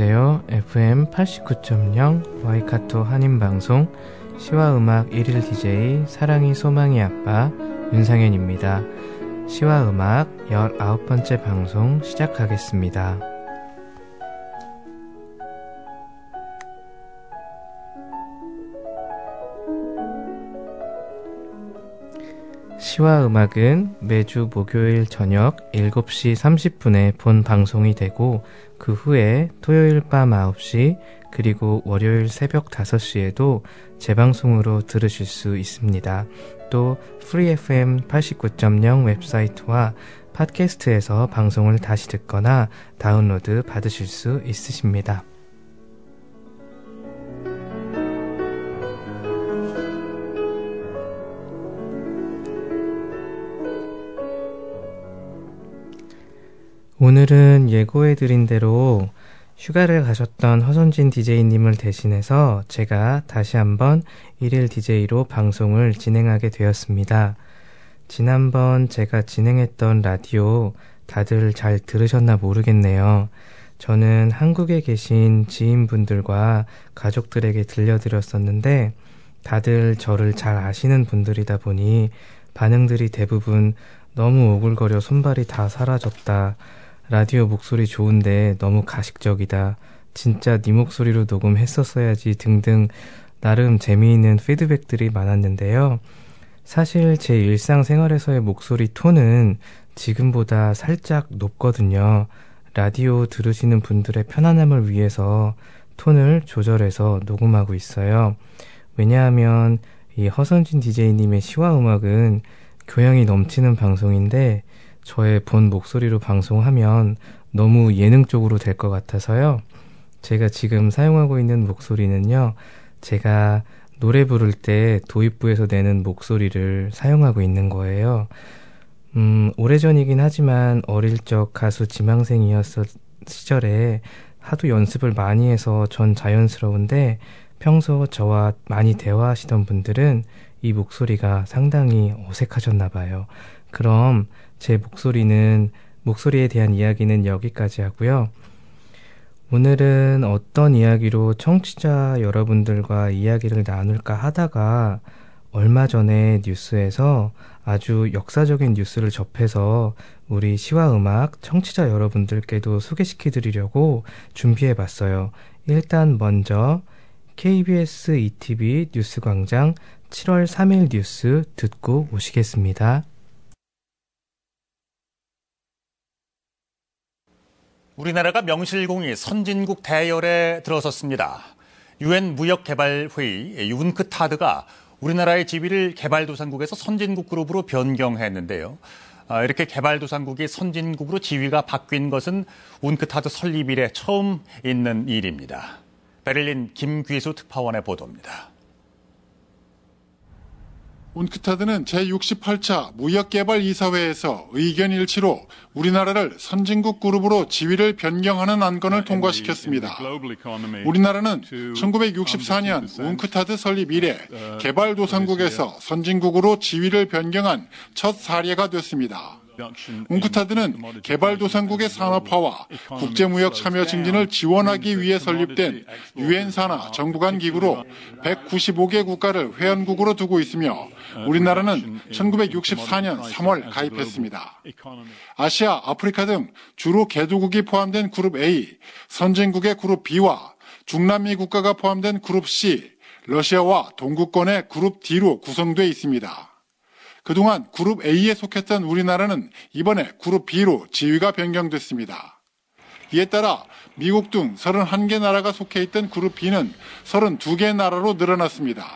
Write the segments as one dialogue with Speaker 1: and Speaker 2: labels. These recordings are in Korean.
Speaker 1: 안녕하세요. FM 89.0 와이카토 한인방송 시와 음악 1일 DJ 사랑이 소망이 아빠 윤상현입니다. 시와 음악 19번째 방송 시작하겠습니다. 시와 음악은 매주 목요일 저녁 7시 30분에 본 방송이 되고 그 후에 토요일 밤 9시 그리고 월요일 새벽 5시에도 재방송으로 들으실 수 있습니다. 또 FreeFM 89.0 웹사이트와 팟캐스트에서 방송을 다시 듣거나 다운로드 받으실 수 있으십니다. 오늘은 예고해드린 대로 휴가를 가셨던 허선진 DJ님을 대신해서 제가 다시 한번 일일 DJ로 방송을 진행하게 되었습니다. 지난번 제가 진행했던 라디오 다들 잘 들으셨나 모르겠네요. 저는 한국에 계신 지인분들과 가족들에게 들려드렸었는데 다들 저를 잘 아시는 분들이다 보니 반응들이 대부분 너무 오글거려 손발이 다 사라졌다. 라디오 목소리 좋은데 너무 가식적이다. 진짜 네 목소리로 녹음했었어야지 등등 나름 재미있는 피드백들이 많았는데요. 사실 제 일상생활에서의 목소리 톤은 지금보다 살짝 높거든요. 라디오 들으시는 분들의 편안함을 위해서 톤을 조절해서 녹음하고 있어요. 왜냐하면 이 허선진 DJ님의 시와 음악은 교양이 넘치는 방송인데 저의 본 목소리로 방송하면 너무 예능적으로 될 것 같아서요. 제가 지금 사용하고 있는 목소리는요, 제가 노래 부를 때 도입부에서 내는 목소리를 사용하고 있는 거예요. 음, 오래전이긴 하지만 어릴 적 가수 지망생이었을 시절에 하도 연습을 많이 해서 전 자연스러운데 평소 저와 많이 대화하시던 분들은 이 목소리가 상당히 어색하셨나 봐요. 그럼 제 목소리는 목소리에 대한 이야기는 여기까지 하고요. 오늘은 어떤 이야기로 청취자 여러분들과 이야기를 나눌까 하다가 얼마 전에 뉴스에서 아주 역사적인 뉴스를 접해서 우리 시와 음악 청취자 여러분들께도 소개시켜 드리려고 준비해 봤어요. 일단 먼저 KBS ETV 뉴스 광장 7월 3일 뉴스 듣고 오시겠습니다.
Speaker 2: 우리나라가 명실공히 선진국 대열에 들어섰습니다. 유엔 무역개발회의 유은크타드가 우리나라의 지위를 개발도상국에서 선진국 그룹으로 변경했는데요. 아, 이렇게 개발도상국이 선진국으로 지위가 바뀐 것은 운크타드 설립 이래 처음 있는 일입니다. 베를린 김귀수 특파원의 보도입니다.
Speaker 3: 운크타드는 제68차 무역개발이사회에서 의견 일치로 우리나라를 선진국 그룹으로 지위를 변경하는 안건을 통과시켰습니다. 우리나라는 1964년 운크타드 설립 이래 개발도상국에서 선진국으로 지위를 변경한 첫 사례가 됐습니다. 웅크타드는 개발도상국의 산업화와 국제무역 참여 증진을 지원하기 위해 설립된 유엔 산하 정부 간 기구로 195개 국가를 회원국으로 두고 있으며 우리나라는 1964년 3월 가입했습니다. 아시아, 아프리카 등 주로 개도국이 포함된 그룹 A, 선진국의 그룹 B와 중남미 국가가 포함된 그룹 C, 러시아와 동구권의 그룹 D로 구성되어 있습니다. 그동안 그룹 A에 속했던 우리나라는 이번에 그룹 B로 지위가 변경됐습니다. 이에 따라 미국 등 31개 나라가 속해 있던 그룹 B는 32개 나라로 늘어났습니다.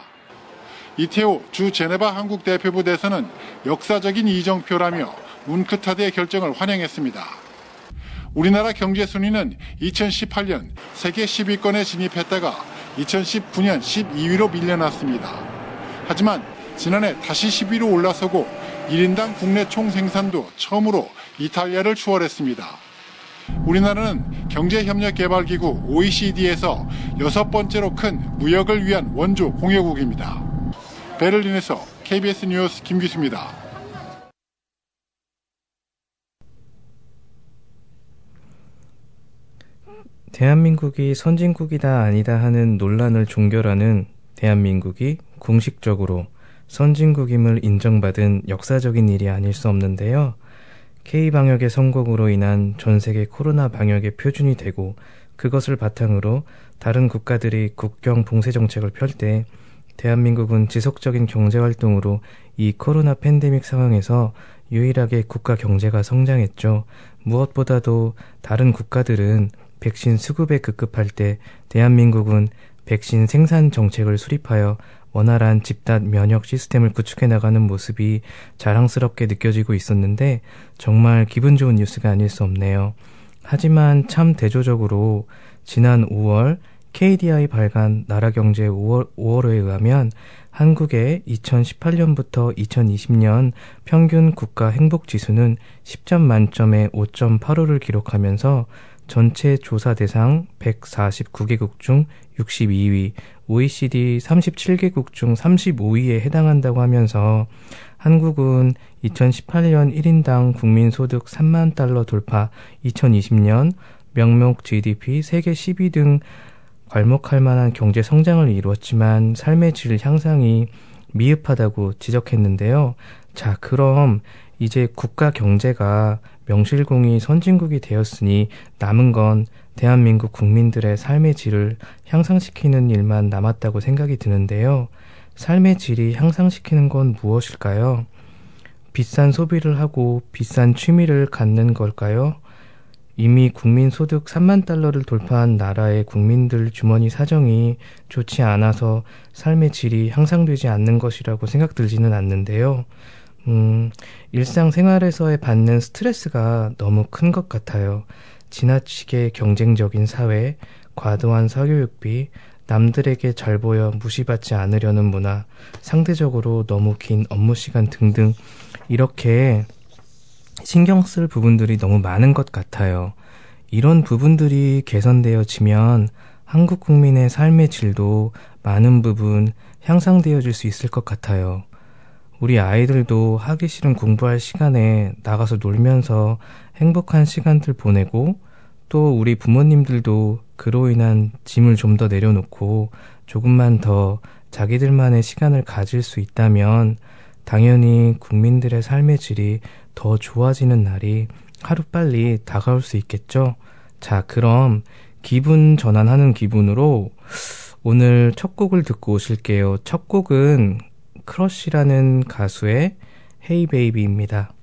Speaker 3: 이태호 주 제네바 한국 대표부 대사는 역사적인 이정표라며 문크타드의 결정을 환영했습니다. 우리나라 경제 순위는 2018년 세계 10위권에 진입했다가 2019년 12위로 밀려났습니다. 하지만 지난해 다시 10위로 올라서고 1인당 국내 총 생산도 처음으로 이탈리아를 추월했습니다. 우리나라는 경제협력개발기구 OECD에서 여섯 번째로 큰 무역을 위한 원조 공여국입니다. 베를린에서 KBS 뉴스 김기수입니다.
Speaker 1: 대한민국이 선진국이다 아니다 하는 논란을 종결하는 대한민국이 공식적으로 선진국임을 인정받은 역사적인 일이 아닐 수 없는데요. K방역의 성공으로 인한 전 세계 코로나 방역의 표준이 되고 그것을 바탕으로 다른 국가들이 국경 봉쇄 정책을 펼 때 대한민국은 지속적인 경제 활동으로 이 코로나 팬데믹 상황에서 유일하게 국가 경제가 성장했죠. 무엇보다도 다른 국가들은 백신 수급에 급급할 때 대한민국은 백신 생산 정책을 수립하여 원활한 집단 면역 시스템을 구축해 나가는 모습이 자랑스럽게 느껴지고 있었는데 정말 기분 좋은 뉴스가 아닐 수 없네요. 하지만 참 대조적으로 지난 5월 KDI 발간 나라경제 5월, 5월호에 의하면 한국의 2018년부터 2020년 평균 국가 행복 지수는 10점 만점에 5.85를 기록하면서 전체 조사 대상 149개국 중 62위, OECD 37개국 중 35위에 해당한다고 하면서 한국은 2018년 1인당 국민소득 3만 달러 돌파, 2020년 명목 GDP 세계 10위 등 괄목할 만한 경제 성장을 이루었지만 삶의 질 향상이 미흡하다고 지적했는데요. 자, 그럼 이제 국가 경제가 명실공히 선진국이 되었으니 남은 건 대한민국 국민들의 삶의 질을 향상시키는 일만 남았다고 생각이 드는데요. 삶의 질이 향상시키는 건 무엇일까요? 비싼 소비를 하고 비싼 취미를 갖는 걸까요? 이미 국민 소득 3만 달러를 돌파한 나라의 국민들 주머니 사정이 좋지 않아서 삶의 질이 향상되지 않는 것이라고 생각들지는 않는데요. 음, 일상생활에서의 받는 스트레스가 너무 큰 것 같아요. 지나치게 경쟁적인 사회, 과도한 사교육비, 남들에게 잘 보여 무시받지 않으려는 문화, 상대적으로 너무 긴 업무 시간 등등 이렇게 신경 쓸 부분들이 너무 많은 것 같아요. 이런 부분들이 개선되어지면 한국 국민의 삶의 질도 많은 부분 향상되어질 수 있을 것 같아요. 우리 아이들도 하기 싫은 공부할 시간에 나가서 놀면서 행복한 시간들 보내고 또 우리 부모님들도 그로 인한 짐을 좀 더 내려놓고 조금만 더 자기들만의 시간을 가질 수 있다면 당연히 국민들의 삶의 질이 더 좋아지는 날이 하루빨리 다가올 수 있겠죠? 자, 그럼 기분 전환하는 기분으로 오늘 첫 곡을 듣고 오실게요. 첫 곡은 크러쉬라는 가수의 헤이 베이비입니다.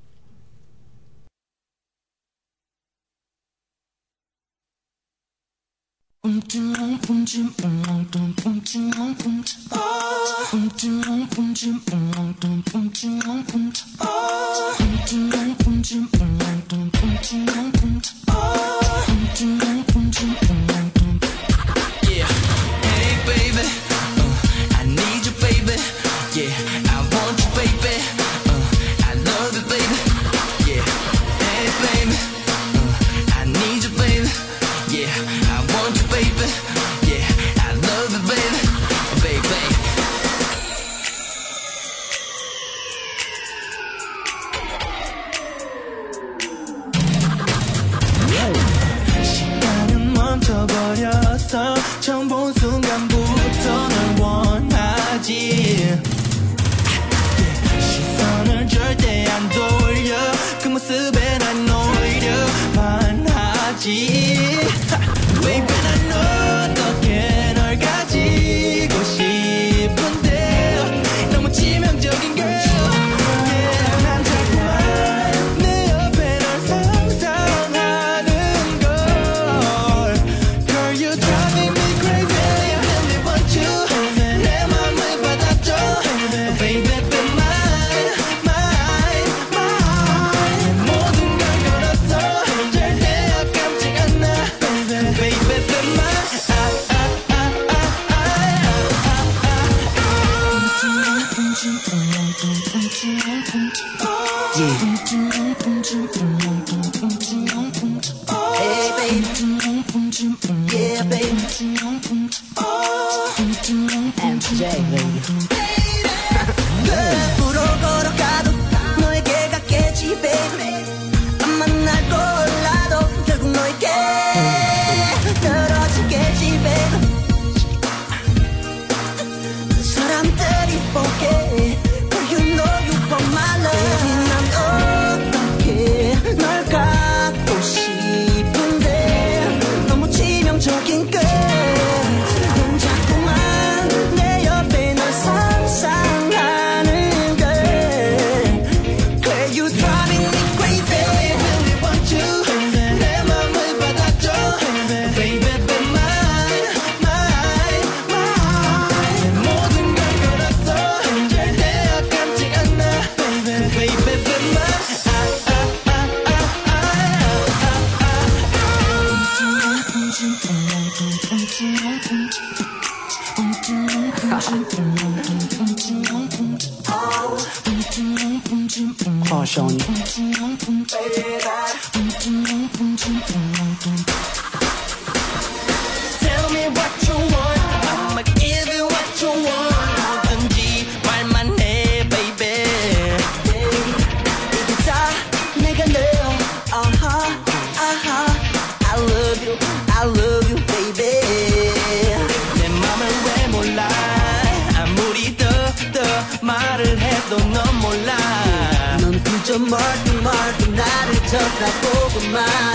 Speaker 4: 나를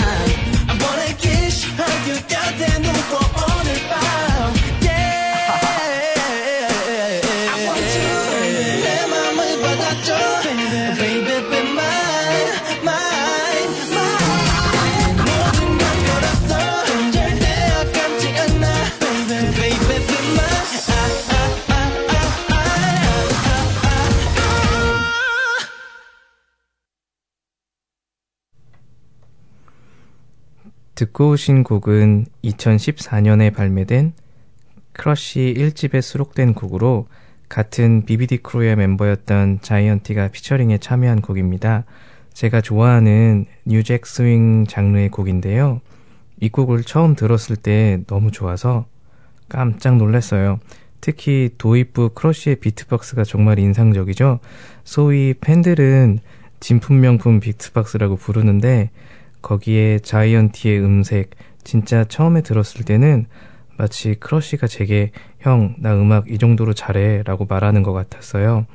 Speaker 1: 듣고 오신 곡은 2014년에 발매된 크러쉬 1집에 수록된 곡으로 같은 VV:D crew의 멤버였던 자이언티가 피처링에 참여한 곡입니다. 제가 좋아하는 New Jack Swing 장르의 곡인데요. 이 곡을 처음 들었을 때 너무 좋아서 깜짝 놀랐어요. 특히 도입부 크러쉬의 비트박스가 정말 인상적이죠. 소위 팬들은 진품명품 비트박스라고 부르는데 거기에 자이언티의 음색 진짜 처음에 들었을 때는 마치 크러쉬가 제게 형, 나 음악 이 정도로 잘해 라고 말하는 것 같았어요.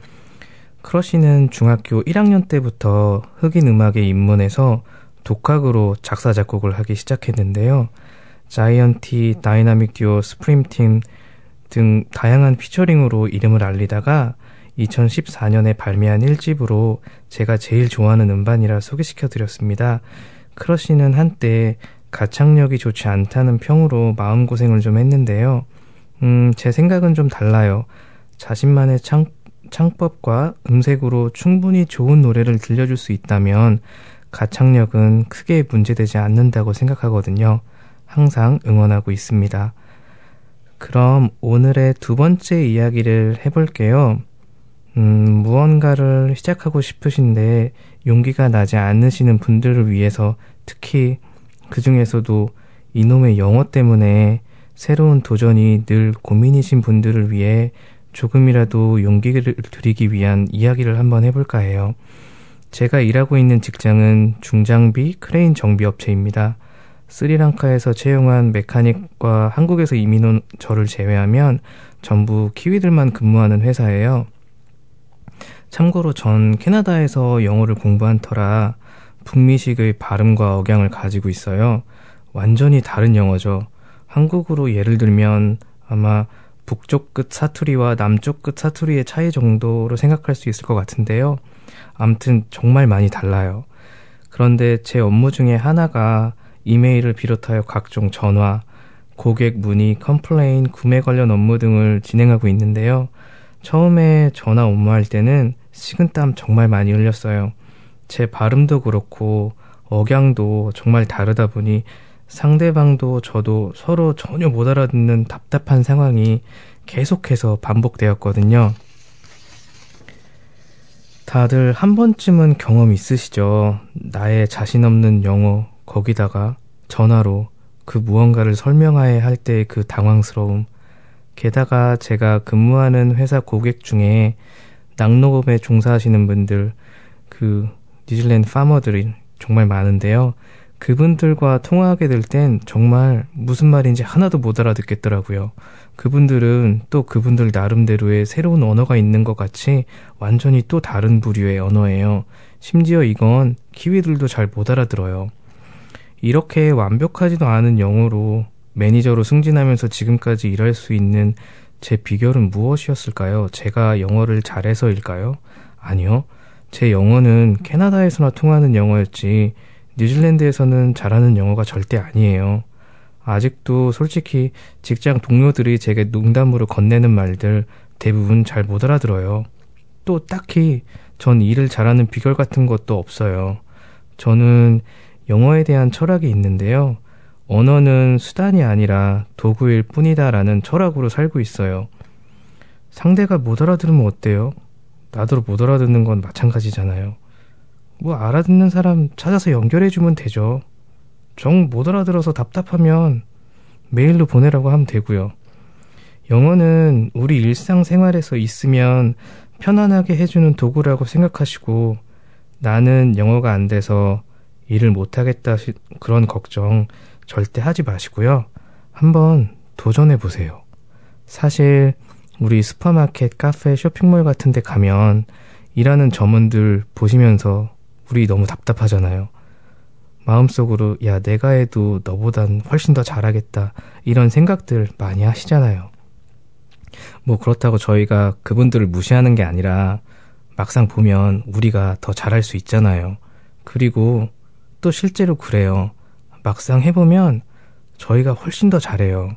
Speaker 1: 크러쉬는 중학교 1학년 때부터 흑인 음악에 입문해서 독학으로 작사, 작곡을 하기 시작했는데요. 자이언티, 다이나믹 듀오, 슈프림팀 등 다양한 피처링으로 이름을 알리다가 2014년에 발매한 1집으로 제가 제일 좋아하는 음반이라 소개시켜 드렸습니다. 크러쉬는 한때 가창력이 좋지 않다는 평으로 마음고생을 좀 했는데요. 음, 제 생각은 좀 달라요. 자신만의 창, 창법과 음색으로 충분히 좋은 노래를 들려줄 수 있다면 가창력은 크게 문제되지 않는다고 생각하거든요. 항상 응원하고 있습니다. 그럼 오늘의 두 번째 이야기를 해볼게요. 음, 무언가를 시작하고 싶으신데 용기가 나지 않으시는 분들을 위해서 특히 그 중에서도 이놈의 영어 때문에 새로운 도전이 늘 고민이신 분들을 위해 조금이라도 용기를 드리기 위한 이야기를 한번 해볼까 해요. 제가 일하고 있는 직장은 중장비 크레인 정비 업체입니다. 스리랑카에서 채용한 메카닉과 한국에서 이민 온 저를 제외하면 전부 키위들만 근무하는 회사예요. 참고로 전 캐나다에서 영어를 공부한 터라 북미식의 발음과 억양을 가지고 있어요. 완전히 다른 영어죠. 한국으로 예를 들면 아마 북쪽 끝 사투리와 남쪽 끝 사투리의 차이 정도로 생각할 수 있을 것 같은데요. 암튼 정말 많이 달라요. 그런데 제 업무 중에 하나가 이메일을 비롯하여 각종 전화, 고객 문의, complain, 구매 관련 업무 등을 진행하고 있는데요. 처음에 전화 업무할 때는 식은땀 정말 많이 흘렸어요. 제 발음도 그렇고 억양도 정말 다르다 보니 상대방도 저도 서로 전혀 못 알아듣는 답답한 상황이 계속해서 반복되었거든요. 다들 한 번쯤은 경험 있으시죠? 나의 자신 없는 영어, 거기다가 전화로 그 무언가를 설명해야 할때그 당황스러움. 게다가 제가 근무하는 회사 고객 중에 낙농업에 종사하시는 분들, 그 뉴질랜드 파머들이 정말 많은데요. 그분들과 통화하게 될 땐 정말 무슨 말인지 하나도 못 알아듣겠더라고요. 그분들은 또 그분들 나름대로의 새로운 언어가 있는 것 같이 완전히 또 다른 부류의 언어예요. 심지어 이건 키위들도 잘 못 알아들어요. 이렇게 완벽하지도 않은 영어로 매니저로 승진하면서 지금까지 일할 수 있는 제 비결은 무엇이었을까요? 제가 영어를 잘해서일까요? 아니요. 제 영어는 캐나다에서나 통하는 영어였지 뉴질랜드에서는 잘하는 영어가 절대 아니에요. 아직도 솔직히 직장 동료들이 제게 농담으로 건네는 말들 대부분 잘 못 알아들어요. 또 딱히 전 일을 잘하는 비결 같은 것도 없어요. 저는 영어에 대한 철학이 있는데요. 언어는 수단이 아니라 도구일 뿐이다라는 철학으로 살고 있어요. 상대가 못 알아들으면 어때요? 나도 못 알아듣는 건 마찬가지잖아요. 뭐 알아듣는 사람 찾아서 연결해주면 되죠. 정 못 알아들어서 답답하면 메일로 보내라고 하면 되고요. 영어는 우리 일상생활에서 있으면 편안하게 해주는 도구라고 생각하시고 나는 영어가 안 돼서 일을 못하겠다 그런 걱정 절대 하지 마시고요. 한번 도전해 보세요. 사실 우리 슈퍼마켓, 카페, 쇼핑몰 같은 데 가면 일하는 점원들 보시면서 우리 너무 답답하잖아요. 마음속으로 야 내가 해도 너보단 훨씬 더 잘하겠다 이런 생각들 많이 하시잖아요. 뭐 그렇다고 저희가 그분들을 무시하는 게 아니라 막상 보면 우리가 더 잘할 수 있잖아요. 그리고 또 실제로 그래요. 막상 해보면 저희가 훨씬 더 잘해요.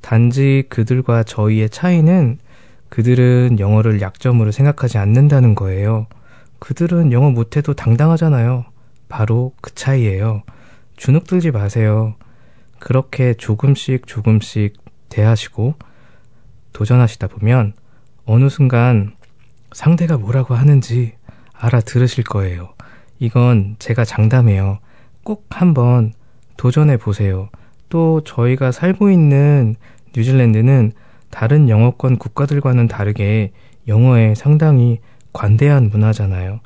Speaker 1: 단지 그들과 저희의 차이는 그들은 영어를 약점으로 생각하지 않는다는 거예요. 그들은 영어 못해도 당당하잖아요. 바로 그 차이예요. 주눅 들지 마세요. 그렇게 조금씩 조금씩 대하시고 도전하시다 보면 어느 순간 상대가 뭐라고 하는지 알아들으실 거예요. 이건 제가 장담해요. 꼭 한번 도전해 보세요. 또 저희가 살고 있는 뉴질랜드는 다른 영어권 국가들과는 다르게 영어에 상당히 관대한 문화잖아요.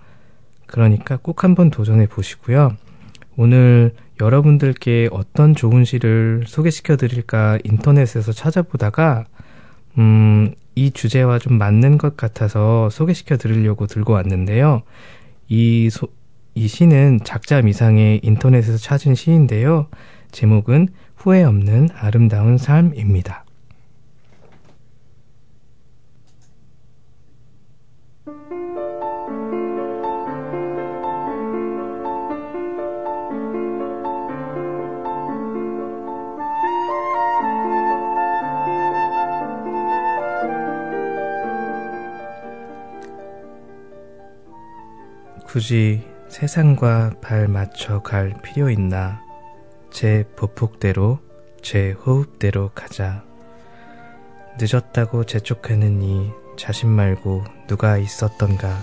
Speaker 1: 그러니까 꼭 한번 도전해 보시고요. 오늘 여러분들께 어떤 좋은 시를 소개시켜 드릴까 인터넷에서 찾아보다가 음, 이 주제와 좀 맞는 것 같아서 소개시켜 드리려고 들고 왔는데요. 이, 소, 이 시는 작자 미상의 인터넷에서 찾은 시인데요. 제목은 후회 없는 아름다운 삶입니다. 굳이 세상과 발 맞춰 갈 필요 있나? 제 보폭대로, 제 호흡대로 가자. 늦었다고 재촉하는 이 자신 말고 누가 있었던가.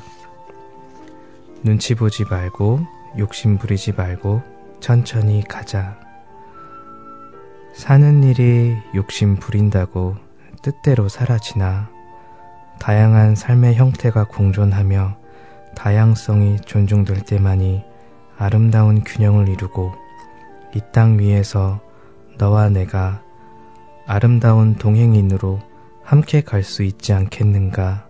Speaker 1: 눈치 보지 말고, 욕심 부리지 말고, 천천히 가자. 사는 일이 욕심 부린다고 뜻대로 사라지나. 다양한 삶의 형태가 공존하며 다양성이 존중될 때만이 아름다운 균형을 이루고 이 땅 위에서 너와 내가 아름다운 동행인으로 함께 갈 수 있지 않겠는가?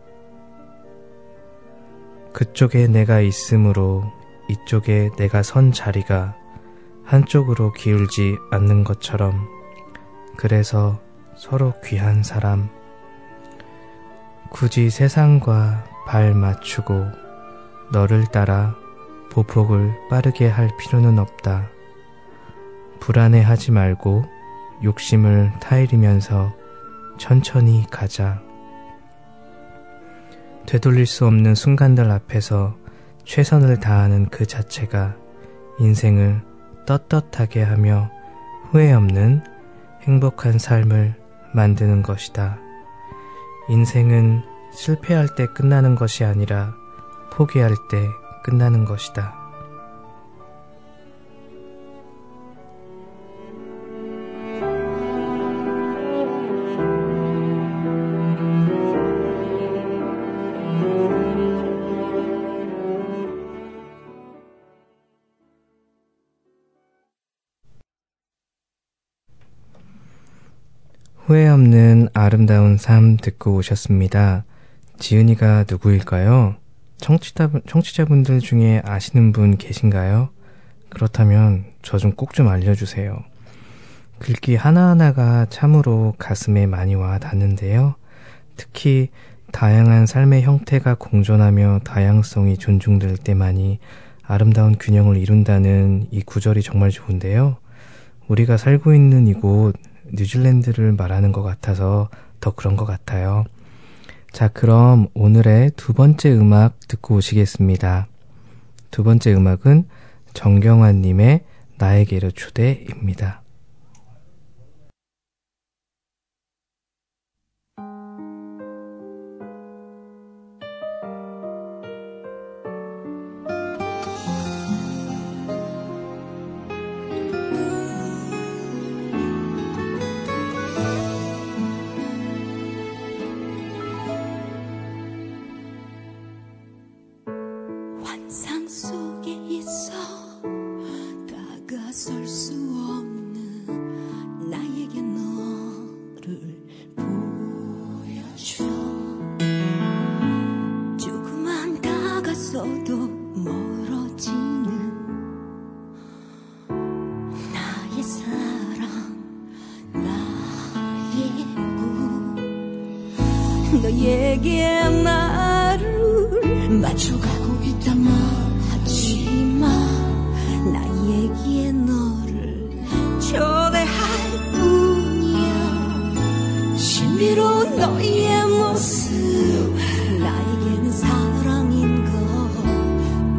Speaker 1: 그쪽에 내가 있으므로 이쪽에 내가 선 자리가 한쪽으로 기울지 않는 것처럼 그래서 서로 귀한 사람 굳이 세상과 발 맞추고 너를 따라 보폭을 빠르게 할 필요는 없다. 불안해하지 말고 욕심을 타이리면서 천천히 가자. 되돌릴 수 없는 순간들 앞에서 최선을 다하는 그 자체가 인생을 떳떳하게 하며 후회 없는 행복한 삶을 만드는 것이다. 인생은 실패할 때 끝나는 것이 아니라 포기할 때 끝나는 것이다. 후회 없는 아름다운 삶 듣고 오셨습니다. 지은이가 누구일까요? 청취자, 청취자분들 중에 아시는 분 계신가요? 그렇다면 저 좀 꼭좀 좀 알려주세요. 글귀 하나하나가 참으로 가슴에 많이 와 닿는데요. 특히 다양한 삶의 형태가 공존하며 다양성이 존중될 때만이 아름다운 균형을 이룬다는 이 구절이 정말 좋은데요. 우리가 살고 있는 이곳 뉴질랜드를 말하는 것 같아서 더 그런 것 같아요. 자, 그럼 오늘의 두 번째 음악 듣고 오시겠습니다. 두 번째 음악은 정경환님의 나에게로 초대입니다.
Speaker 5: 너에게 나를 맞춰가고 있단 말하지마 나에게 너를 초대할 뿐이야. 신비로운 너의 모습 나에게는 사랑인 것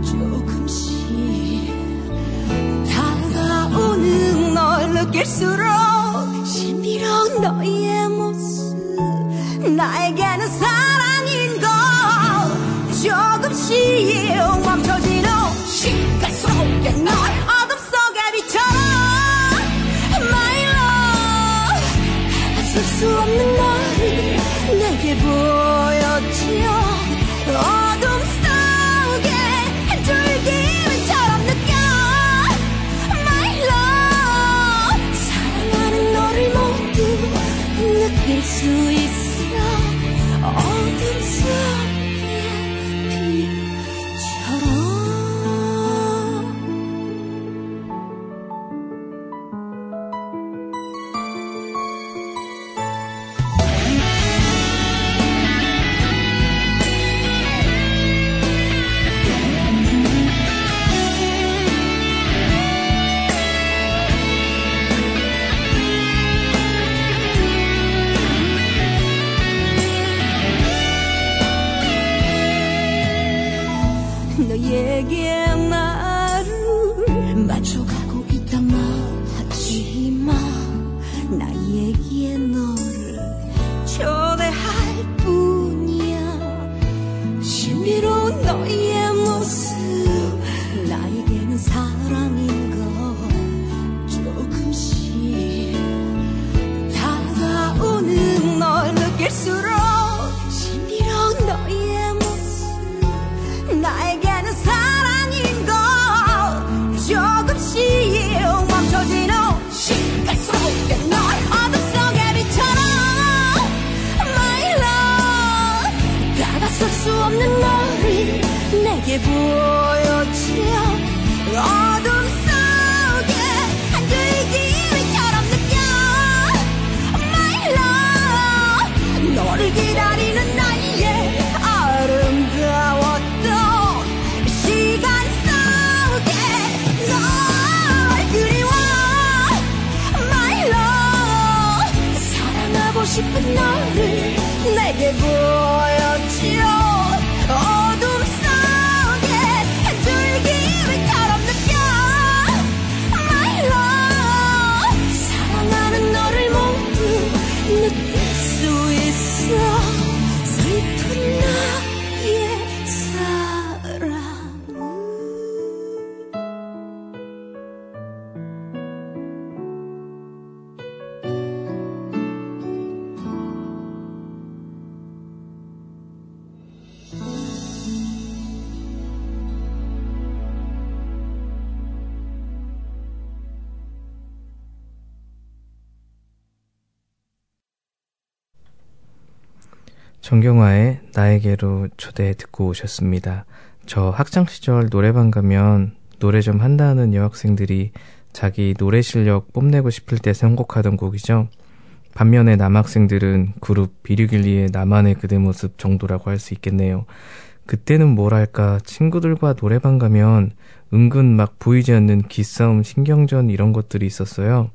Speaker 5: 조금씩 다가오는 널 느낄수록 수 없는 너를 내게 보여줘 어둠 속에 한 줄기처럼 느껴. My love 사랑하는 너를 모두 느낄 수 있어. 어둠 속
Speaker 1: 정경화의 나에게로 초대 듣고 오셨습니다. 저 학창시절 노래방 가면 노래 좀 한다는 여학생들이 자기 노래 실력 뽐내고 싶을 때 선곡하던 곡이죠. 반면에 남학생들은 그룹 비류길리의 나만의 그대 모습 정도라고 할 수 있겠네요. 그때는 뭐랄까 친구들과 노래방 가면 은근 막 보이지 않는 기싸움, 신경전 이런 것들이 있었어요.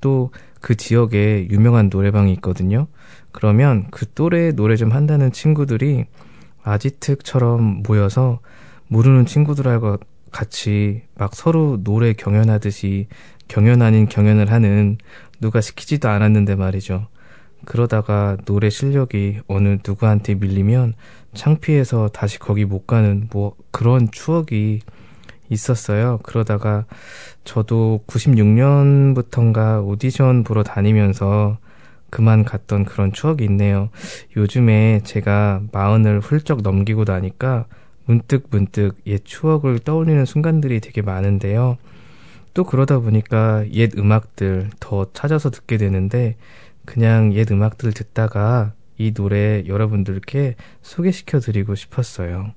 Speaker 1: 또 그 지역에 유명한 노래방이 있거든요. 그러면 그 또래 노래 좀 한다는 친구들이 아지특처럼 모여서 모르는 친구들하고 같이 막 서로 노래 경연하듯이 경연 아닌 경연을 하는 누가 시키지도 않았는데 말이죠. 그러다가 노래 실력이 어느 누구한테 밀리면 창피해서 다시 거기 못 가는 뭐 그런 추억이 있었어요. 그러다가 저도 96년부터인가 오디션 보러 다니면서 그만 갔던 그런 추억이 있네요. 요즘에 제가 마흔을 훌쩍 넘기고 나니까 문득 문득 옛 추억을 떠올리는 순간들이 되게 많은데요. 또 그러다 보니까 옛 음악들 더 찾아서 듣게 되는데 그냥 옛 음악들 듣다가 이 노래 여러분들께 소개시켜 드리고 싶었어요.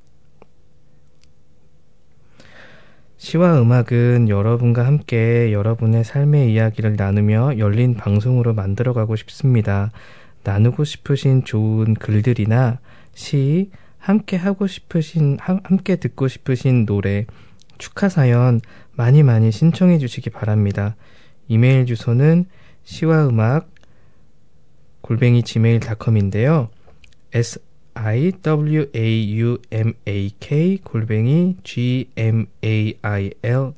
Speaker 1: 시와 음악은 여러분과 함께 여러분의 삶의 이야기를 나누며 열린 방송으로 만들어가고 싶습니다. 나누고 싶으신 좋은 글들이나 시, 함께 하고 싶으신, 함께 듣고 싶으신 노래, 축하 사연 많이 많이 신청해 주시기 바랍니다. 이메일 주소는 시와 음악 골뱅이 gmail.com인데요. s i w a u m a k 골뱅이 g m a i l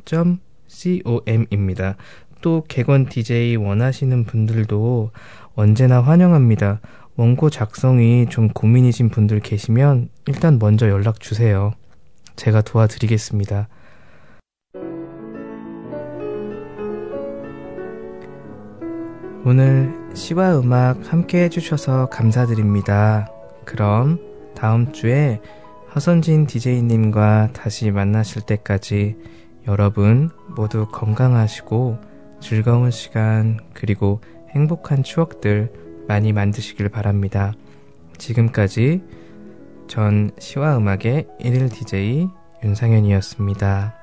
Speaker 1: c o m입니다. 또 개건 DJ 원하시는 분들도 언제나 환영합니다. 원고 작성이 좀 고민이신 분들 계시면 일단 먼저 연락 주세요. 제가 도와드리겠습니다. 오늘 시와 음악 함께 해주셔서 감사드립니다. 그럼 다음 주에 허선진 DJ님과 다시 만나실 때까지 여러분 모두 건강하시고 즐거운 시간 그리고 행복한 추억들 많이 만드시길 바랍니다. 지금까지 전 시와 음악의 1일 DJ 윤상현이었습니다.